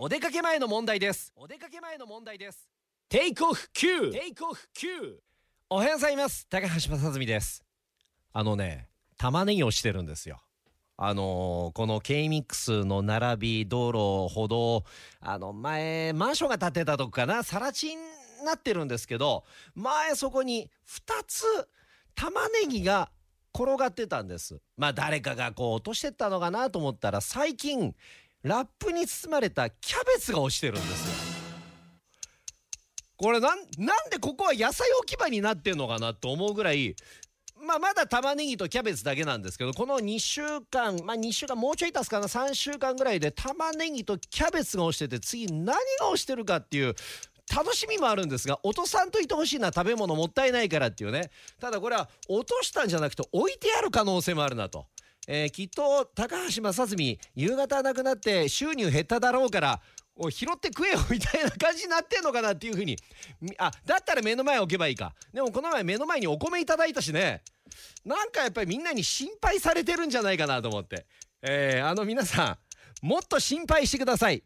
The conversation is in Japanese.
お出かけ前の問題です。お出かけ前の問題です。テイクオフ9テイクオフ9おはようございます。高橋正澄です。あのね玉ねぎをしてるんですよあのーこの K-MIX の並び道路歩道あの前マンションが建てたとこかな。更地になってるんですけど前そこに2つ玉ねぎが転がってたんです。まあ誰かがこう落としてったのかなと思ったら最近ラップに包まれたキャベツが落ちてるんですよ。これなんなんでここは野菜置き場になってんのかなと思うぐらいまあまだ玉ねぎとキャベツだけなんですけどこの2週間まあ2週間もうちょい経つかな3週間ぐらいで玉ねぎとキャベツが落ちてて次何が落ちてるかっていう楽しみもあるんですが落とさんといてほしいな食べ物もったいないからっていうね。ただこれは落としたんじゃなくて置いてある可能性もあるなと。えーきっと高橋正澄夕方なくなって収入減っただろうからお拾って食えよみたいな感じになってんのかなっていうふうにみあだったら目の前置けばいいか。でもこの前目の前にお米いただいたしね。なんかやっぱりみんなに心配されてるんじゃないかなと思って。えーあの皆さんもっと心配してください。